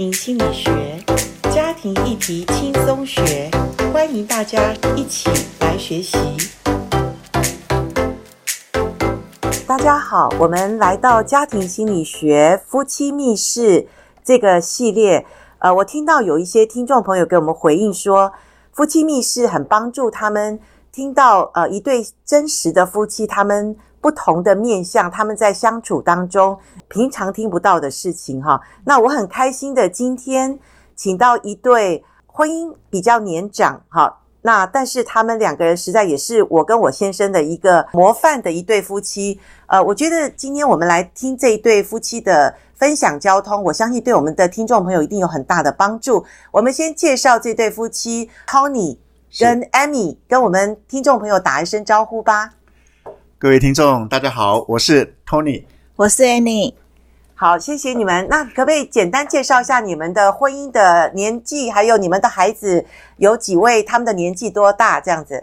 心理学，家庭议题轻松学，欢迎大家一起来学习。大家好，我们来到家庭心理学夫妻密室这个系列。呃，我听到有一些听众朋友给我们回应说，夫妻密室很帮助他们听到呃一对真实的夫妻他们。不同的面向，他们在相处当中平常听不到的事情哈。那我很开心的今天请到一对婚姻比较年长哈，那但是他们两个人实在也是我跟我先生的一个模范的一对夫妻。呃，我觉得今天我们来听这一对夫妻的分享交通，我相信对我们的听众朋友一定有很大的帮助。我们先介绍这对夫妻，Tony 跟 Amy，跟我们听众朋友打一声招呼吧。各位听众，大家好，我是 Tony，我是 Annie。好，谢谢你们。那可不可以简单介绍一下你们的婚姻的年纪，还有你们的孩子有几位？他们的年纪多大？这样子。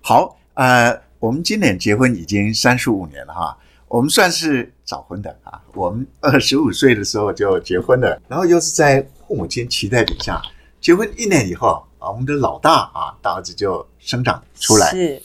好，呃，我们今年结婚已经三十五年了哈，我们算是早婚的啊。我们二十五岁的时候就结婚了，然后又是在父母亲期待底下结婚一年以后啊，我们的老大啊，大儿子就生长出来。是。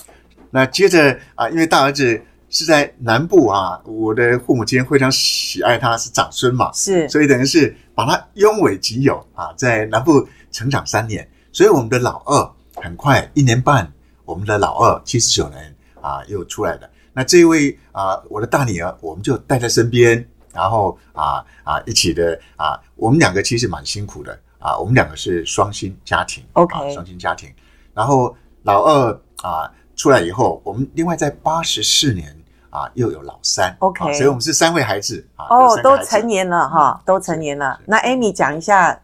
那接着啊，因为大儿子是在南部啊，我的父母亲非常喜爱他，是长孙嘛，是，所以等于是把他拥为己有啊，在南部成长三年，所以我们的老二很快一年半，我们的老二七十九年啊又出来了。那这一位啊，我的大女儿，我们就带在身边，然后啊啊一起的啊，我们两个其实蛮辛苦的啊，我们两个是双薪家庭，OK，双薪家庭，然后老二啊。出来以后，我们另外在八十四年啊，又有老三，OK，所以我们是三位孩子啊。哦，都成年了哈，都成年了。那 Amy 讲一下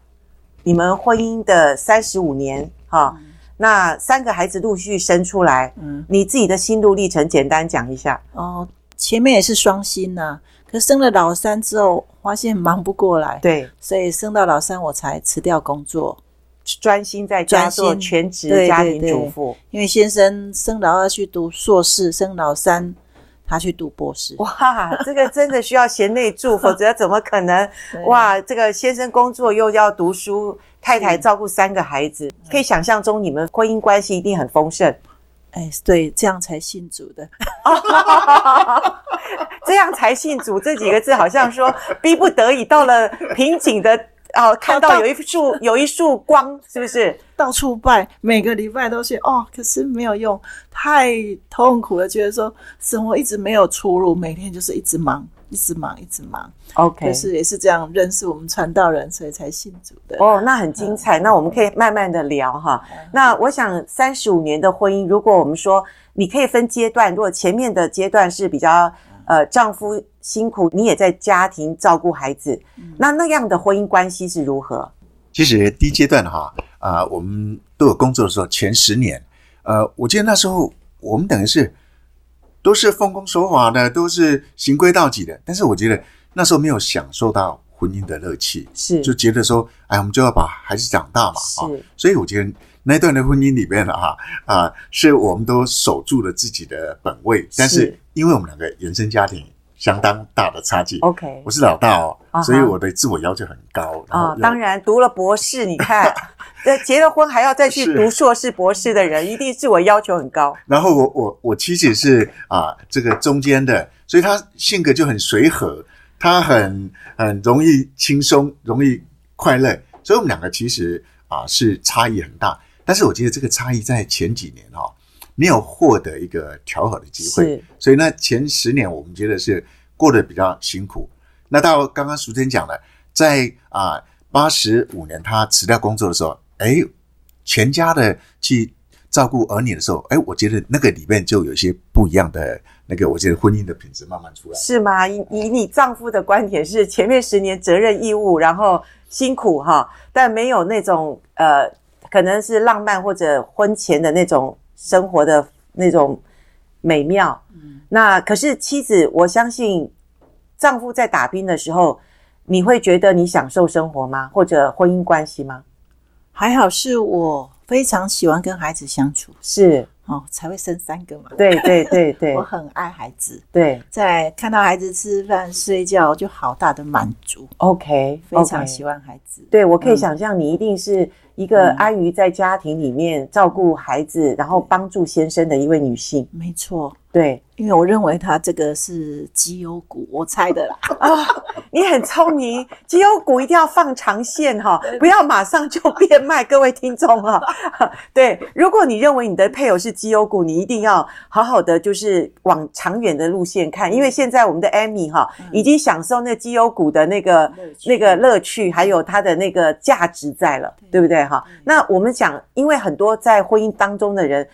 你们婚姻的三十五年哈，那三个孩子陆续生出来，嗯，你自己的心路历程简单讲一下。哦，前面也是双薪呐，可是生了老三之后，发现忙不过来，对，所以生到老三我才辞掉工作。专心在家做全职家庭主妇，因为先生生老二去读硕士，生老三他去读博士。哇，这个真的需要贤内助，否则怎么可能？哇，这个先生工作又要读书，太太照顾三个孩子，可以想象中你们婚姻关系一定很丰盛。哎，对，这样才信主的。这样才信主这几个字，好像说逼不得已到了瓶颈的。哦，看到有一束有一束光，是不是？到处拜，每个礼拜都去哦，可是没有用，太痛苦了，觉得说生活一直没有出路，每天就是一直忙，一直忙，一直忙。OK，就是也是这样认识我们传道人，所以才信主的。哦，那很精彩，嗯、那我们可以慢慢的聊哈。嗯、那我想三十五年的婚姻，如果我们说你可以分阶段，如果前面的阶段是比较。呃，丈夫辛苦，你也在家庭照顾孩子，嗯、那那样的婚姻关系是如何？其实第一阶段哈，啊、呃，我们都有工作的时候，前十年，呃，我记得那时候我们等于是都是奉公守法的，都是行规蹈矩的，但是我觉得那时候没有享受到婚姻的乐趣，是。就觉得说，哎，我们就要把孩子长大嘛，啊、哦，所以我觉得那段的婚姻里面呢，哈啊，是我们都守住了自己的本位，但是。因为我们两个原生家庭相当大的差距，OK，我是老大哦，uh huh. 所以我的自我要求很高。啊，uh, 当然读了博士，你看，呃结了婚还要再去读硕士、博士的人，一定自我要求很高。然后我我我妻子是啊，这个中间的，所以她性格就很随和，她很很容易轻松，容易快乐。所以我们两个其实啊是差异很大，但是我觉得这个差异在前几年哈、哦。没有获得一个调和的机会，所以呢，前十年我们觉得是过得比较辛苦。那到刚刚淑珍讲了，在啊八十五年她辞掉工作的时候，哎，全家的去照顾儿女的时候，哎，我觉得那个里面就有一些不一样的那个，我觉得婚姻的品质慢慢出来。是吗？以以你丈夫的观点是，前面十年责任义务，然后辛苦哈，但没有那种呃，可能是浪漫或者婚前的那种。生活的那种美妙，嗯，那可是妻子，我相信丈夫在打拼的时候，你会觉得你享受生活吗？或者婚姻关系吗？还好，是我非常喜欢跟孩子相处，是哦，才会生三个嘛。对对对对，我很爱孩子。对，在看到孩子吃饭睡觉，就好大的满足。OK，非常喜欢孩子。对，我可以想象你一定是一个安于在家庭里面照顾孩子，然后帮助先生的一位女性。没错。对，因为我认为它这个是绩优股，我猜的啦。啊、哦，你很聪明，绩优股一定要放长线哈，不要马上就变卖。各位听众哈，对，如果你认为你的配偶是绩优股，你一定要好好的就是往长远的路线看，因为现在我们的 Amy 哈已经享受那绩优股的那个那个乐趣，还有它的那个价值在了，对不对哈？那我们讲，因为很多在婚姻当中的人。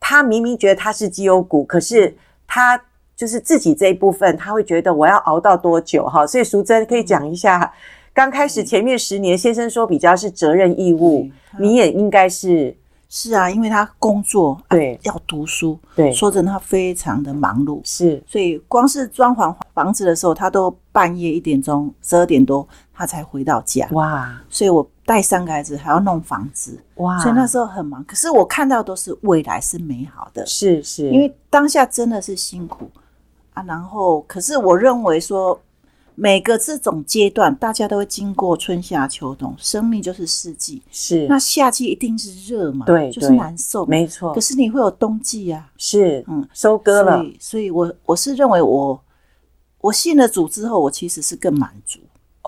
他明明觉得他是绩优股，可是他就是自己这一部分，他会觉得我要熬到多久？哈？所以淑珍可以讲一下，刚开始前面十年，先生说比较是责任义务，你也应该是是啊，因为他工作对、啊、要读书，对，说真的他非常的忙碌，是，所以光是装潢房子的时候，他都半夜一点钟、十二点多他才回到家，哇，所以我。带三个孩子还要弄房子，哇！所以那时候很忙。可是我看到都是未来是美好的，是是。因为当下真的是辛苦啊。然后，可是我认为说，每个这种阶段，大家都会经过春夏秋冬，生命就是四季。是。那夏季一定是热嘛？对，就是难受，没错。可是你会有冬季啊。是，嗯，收割了。所以，所以我我是认为我我信了主之后，我其实是更满足。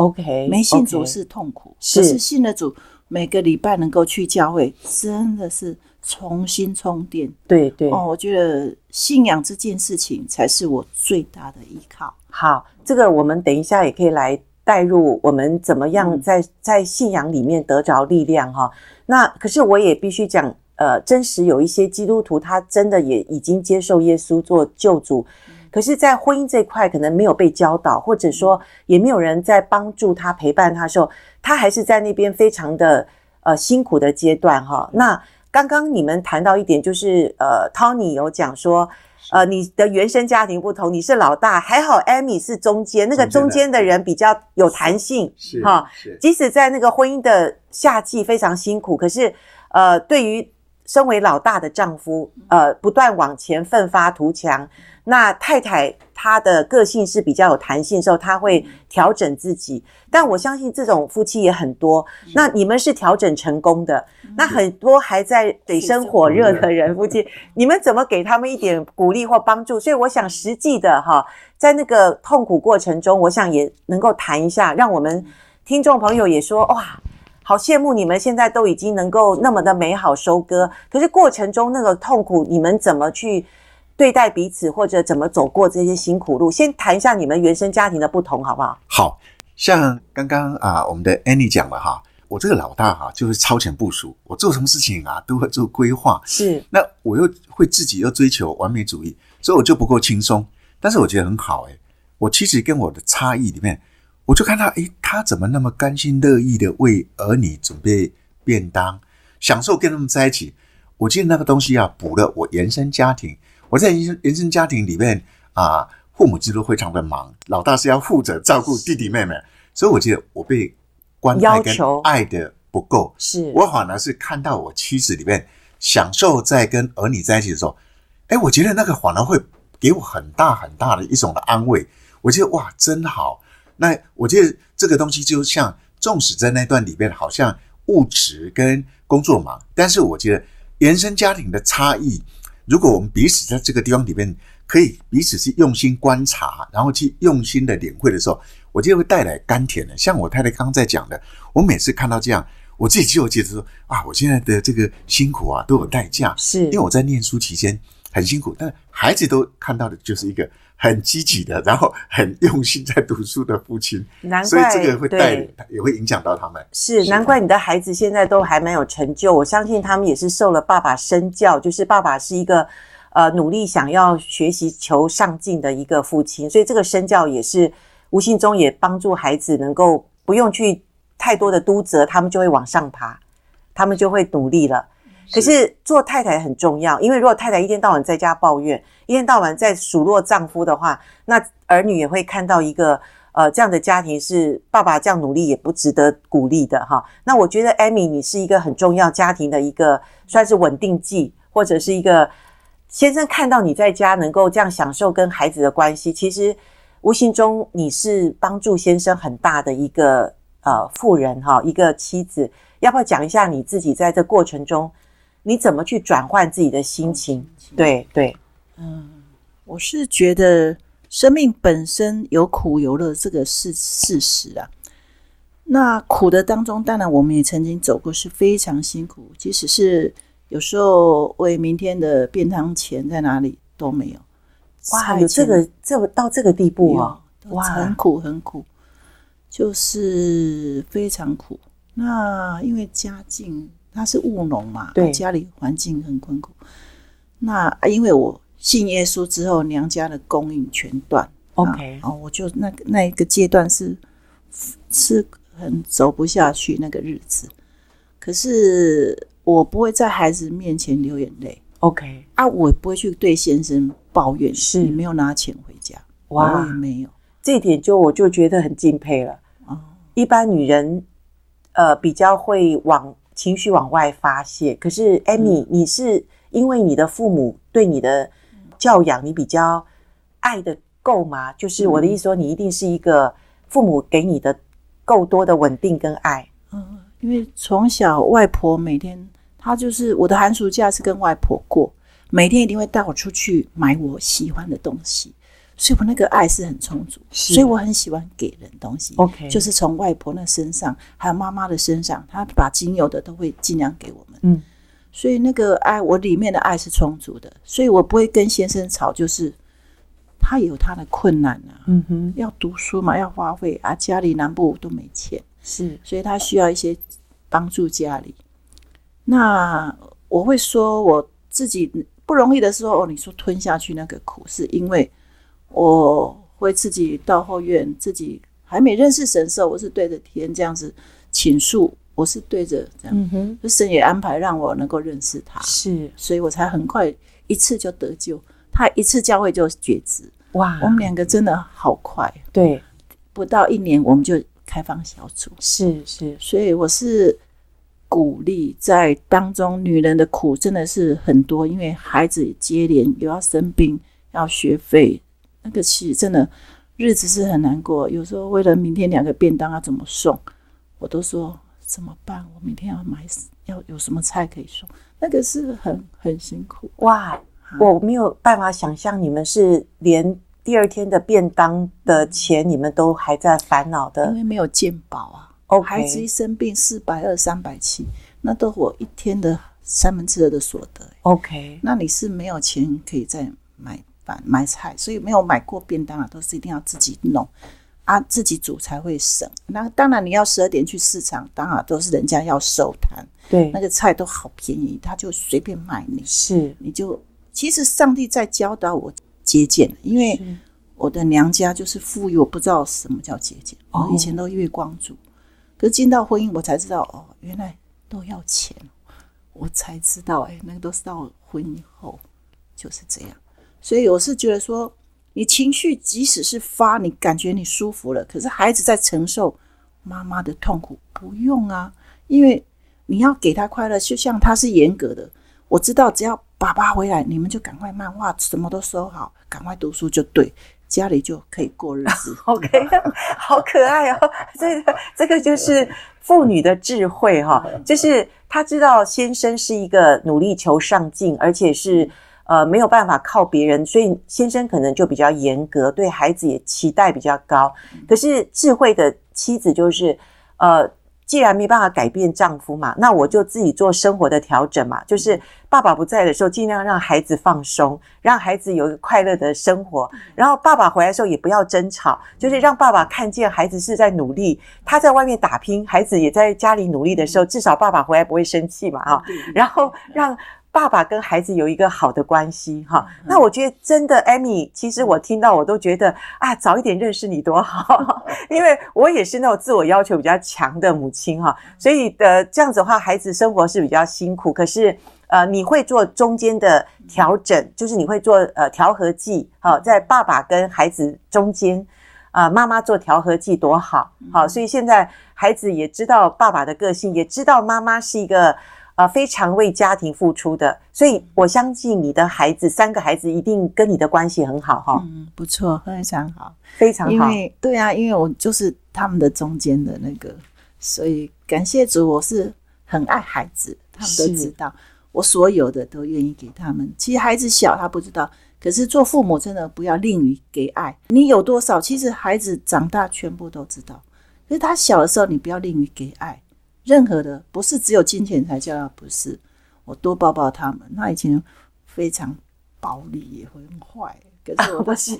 OK，没信主是痛苦，是，可是信了主，每个礼拜能够去教会，真的是重新充电。对对，哦，我觉得信仰这件事情才是我最大的依靠。好，这个我们等一下也可以来带入，我们怎么样在在信仰里面得着力量哈。那可是我也必须讲，呃，真实有一些基督徒，他真的也已经接受耶稣做救主。可是，在婚姻这块，可能没有被教导，或者说也没有人在帮助他、陪伴他的时候，他还是在那边非常的呃辛苦的阶段哈。那刚刚你们谈到一点，就是呃，Tony 有讲说，呃，你的原生家庭不同，你是老大，还好 Amy 是中间，那个中间的人比较有弹性，是哈。即使在那个婚姻的夏季非常辛苦，可是呃，对于身为老大的丈夫，呃，不断往前奋发图强。那太太她的个性是比较有弹性的时候，她会调整自己。但我相信这种夫妻也很多。那你们是调整成功的，那很多还在水深火热的人夫妻，你们怎么给他们一点鼓励或帮助？所以我想实际的哈，在那个痛苦过程中，我想也能够谈一下，让我们听众朋友也说哇，好羡慕你们现在都已经能够那么的美好收割。可是过程中那个痛苦，你们怎么去？对待彼此，或者怎么走过这些辛苦路，先谈一下你们原生家庭的不同，好不好？好，像刚刚啊，我们的 Annie 讲了哈，我这个老大哈，就是超前部署，我做什么事情啊，都会做规划。是，那我又会自己又追求完美主义，所以我就不够轻松。但是我觉得很好诶，我其实跟我的差异里面，我就看到，诶，他怎么那么甘心乐意的为儿女准备便当，享受跟他们在一起。我记得那个东西啊，补了我原生家庭。我在原生原生家庭里面啊，父母亲都非常的忙，老大是要负责照顾弟弟妹妹，所以我觉得我被关爱跟爱的不够。是我反而是看到我妻子里面享受在跟儿女在一起的时候，哎，我觉得那个反而会给我很大很大的一种的安慰。我觉得哇，真好。那我觉得这个东西就像，纵使在那段里面好像物质跟工作忙，但是我觉得原生家庭的差异。如果我们彼此在这个地方里面可以彼此去用心观察，然后去用心的领会的时候，我觉得会带来甘甜的。像我太太刚刚在讲的，我每次看到这样，我自己就觉得说啊，我现在的这个辛苦啊都有代价，是因为我在念书期间很辛苦，但孩子都看到的就是一个很积极的，然后很用心在读书的父亲，难怪所以这个会带也会影响到他们。是难怪你的孩子现在都还蛮有成就，我相信他们也是受了爸爸身教，就是爸爸是一个呃努力想要学习求上进的一个父亲，所以这个身教也是无形中也帮助孩子能够不用去太多的督责，他们就会往上爬，他们就会努力了。可是做太太很重要，因为如果太太一天到晚在家抱怨，一天到晚在数落丈夫的话，那儿女也会看到一个呃这样的家庭是爸爸这样努力也不值得鼓励的哈。那我觉得 Amy 你是一个很重要家庭的一个算是稳定剂、或者是一个先生看到你在家能够这样享受跟孩子的关系，其实无形中你是帮助先生很大的一个呃妇人哈，一个妻子。要不要讲一下你自己在这过程中，你怎么去转换自己的心情？对对，嗯，我是觉得生命本身有苦有乐，这个是事实啊。那苦的当中，当然我们也曾经走过，是非常辛苦。即使是有时候为明天的便当钱在哪里都没有。哇，有这个这到这个地步啊！哇，很苦很苦，就是非常苦。那因为家境他是务农嘛，对，家里环境很困苦。那因为我信耶稣之后，娘家的供应全断。OK，哦，我就那个那一个阶段是是很走不下去那个日子。可是我不会在孩子面前流眼泪。OK，啊，我不会去对先生抱怨，是你没有拿钱回家，哇，我也没有。这一点就我就觉得很敬佩了。哦，一般女人。呃，比较会往情绪往外发泄。可是，Amy，、嗯、你是因为你的父母对你的教养，你比较爱的够吗？就是我的意思说，你一定是一个父母给你的够多的稳定跟爱。嗯，因为从小外婆每天，她就是我的寒暑假是跟外婆过，每天一定会带我出去买我喜欢的东西。所以我那个爱是很充足，所以我很喜欢给人东西。OK，就是从外婆那身上，还有妈妈的身上，她把仅有的都会尽量给我们。嗯，所以那个爱，我里面的爱是充足的，所以我不会跟先生吵，就是他有他的困难啊。嗯哼，要读书嘛，要花费啊，家里南部都没钱，是，所以他需要一些帮助家里。那我会说我自己不容易的时候，哦，你说吞下去那个苦，是因为。我会自己到后院，自己还没认识神的时候，我是对着天这样子倾诉，我是对着这样，嗯哼，神也安排让我能够认识他，是，所以我才很快一次就得救，他一次教会就觉知，哇，我们两个真的好快，对，不到一年我们就开放小组，是是，所以我是鼓励在当中，女人的苦真的是很多，因为孩子接连又要生病，要学费。那个其实真的日子是很难过，有时候为了明天两个便当要怎么送，我都说怎么办？我明天要买，要有什么菜可以送？那个是很很辛苦哇！我没有办法想象你们是连第二天的便当的钱，你们都还在烦恼的，因为没有健保啊。Okay. 孩子一生病四百二、三百七，那都我一天的三分之二的所得。OK，那你是没有钱可以再买。买菜，所以没有买过便当啊，都是一定要自己弄啊，自己煮才会省。那当然，你要十二点去市场，当然都是人家要收摊，对，那个菜都好便宜，他就随便卖你。是，你就其实上帝在教导我节俭，因为我的娘家就是富裕，我不知道什么叫节俭。我以前都月光族，可是进到婚姻，我才知道哦，原来都要钱。我才知道，哎，那个都是到婚姻后就是这样。所以我是觉得说，你情绪即使是发，你感觉你舒服了，可是孩子在承受妈妈的痛苦，不用啊，因为你要给他快乐，就像他是严格的，我知道只要爸爸回来，你们就赶快漫画什么都收好，赶快读书就对，家里就可以过日子。OK，好可爱哦，这个这个就是妇女的智慧哈，就是她知道先生是一个努力求上进，而且是。呃，没有办法靠别人，所以先生可能就比较严格，对孩子也期待比较高。可是智慧的妻子就是，呃，既然没办法改变丈夫嘛，那我就自己做生活的调整嘛。就是爸爸不在的时候，尽量让孩子放松，让孩子有一个快乐的生活。然后爸爸回来的时候也不要争吵，就是让爸爸看见孩子是在努力，他在外面打拼，孩子也在家里努力的时候，至少爸爸回来不会生气嘛，啊。然后让。爸爸跟孩子有一个好的关系，哈，那我觉得真的，Amy，其实我听到我都觉得啊，早一点认识你多好，因为我也是那种自我要求比较强的母亲，哈，所以的这样子的话，孩子生活是比较辛苦，可是呃，你会做中间的调整，就是你会做呃调和剂，好，在爸爸跟孩子中间，啊，妈妈做调和剂多好，好，所以现在孩子也知道爸爸的个性，也知道妈妈是一个。呃非常为家庭付出的，所以我相信你的孩子三个孩子一定跟你的关系很好哈。嗯，不错，非常好，非常好。因为对啊，因为我就是他们的中间的那个，所以感谢主，我是很爱孩子，他们都知道，我所有的都愿意给他们。其实孩子小，他不知道。可是做父母真的不要吝于给爱，你有多少，其实孩子长大全部都知道。可是他小的时候，你不要吝于给爱，任何的不是只有金钱才叫他不是。我多抱抱他们，他以前非常暴力，也会很坏。可是我不是，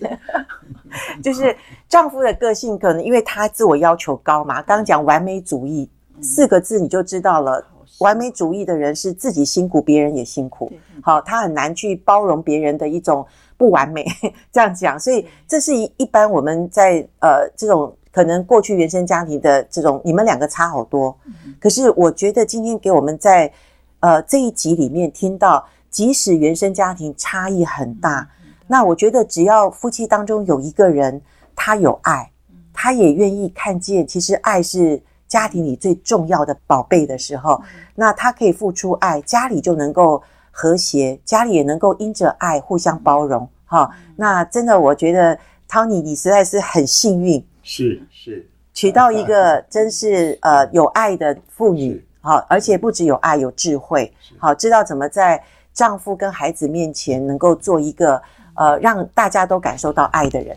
就是丈夫的个性，可能因为他自我要求高嘛。刚刚讲完美主义四个字，你就知道了。完美主义的人是自己辛苦，别人也辛苦。好，他很难去包容别人的一种不完美，这样讲。所以这是一一般我们在呃这种可能过去原生家庭的这种，你们两个差好多。可是我觉得今天给我们在呃这一集里面听到，即使原生家庭差异很大，那我觉得只要夫妻当中有一个人他有爱，他也愿意看见，其实爱是。家庭里最重要的宝贝的时候，那他可以付出爱，家里就能够和谐，家里也能够因着爱互相包容。哈，那真的，我觉得 Tony 你实在是很幸运，是是。娶到一个真是呃有爱的妇女，好，而且不只有爱，有智慧，好，知道怎么在丈夫跟孩子面前能够做一个呃让大家都感受到爱的人。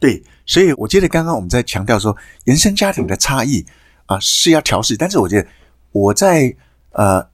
对，所以我觉得刚刚我们在强调说，原生家庭的差异啊是要调试，但是我觉得我在呃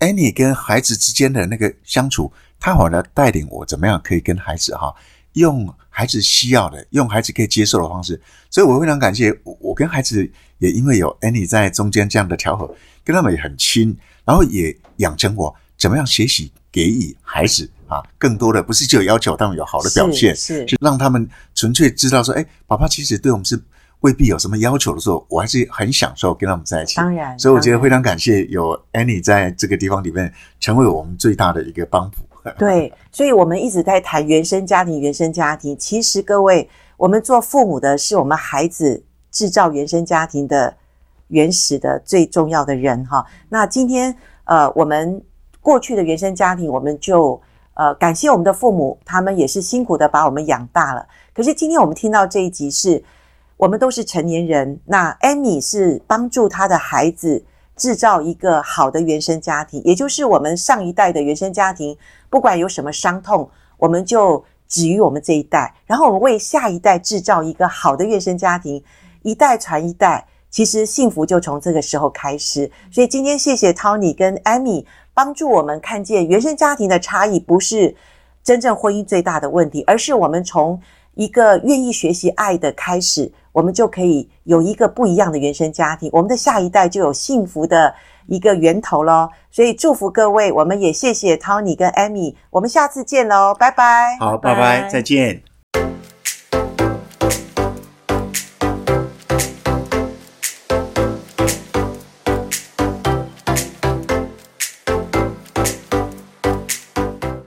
Annie 跟孩子之间的那个相处，他好像带领我怎么样可以跟孩子哈，用孩子需要的，用孩子可以接受的方式，所以我非常感谢我，我跟孩子也因为有 Annie 在中间这样的调和，跟他们也很亲，然后也养成我怎么样学习给予孩子。啊，更多的不是只有要求他们有好的表现，是，让他们纯粹知道说，哎，爸爸其实对我们是未必有什么要求的时候，我还是很享受跟他们在一起。当然，所以我觉得非常感谢有 Annie 在这个地方里面成为我们最大的一个帮补。对，所以我们一直在谈原生家庭，原生家庭。其实各位，我们做父母的是我们孩子制造原生家庭的原始的最重要的人哈。那今天呃，我们过去的原生家庭，我们就。呃，感谢我们的父母，他们也是辛苦的把我们养大了。可是今天我们听到这一集是，我们都是成年人。那 Amy 是帮助他的孩子制造一个好的原生家庭，也就是我们上一代的原生家庭，不管有什么伤痛，我们就止于我们这一代，然后我们为下一代制造一个好的原生家庭，一代传一代，其实幸福就从这个时候开始。所以今天谢谢 Tony 跟 Amy。帮助我们看见原生家庭的差异不是真正婚姻最大的问题，而是我们从一个愿意学习爱的开始，我们就可以有一个不一样的原生家庭，我们的下一代就有幸福的一个源头喽。所以祝福各位，我们也谢谢 Tony 跟 Amy，我们下次见喽，拜拜。好，拜拜，再见。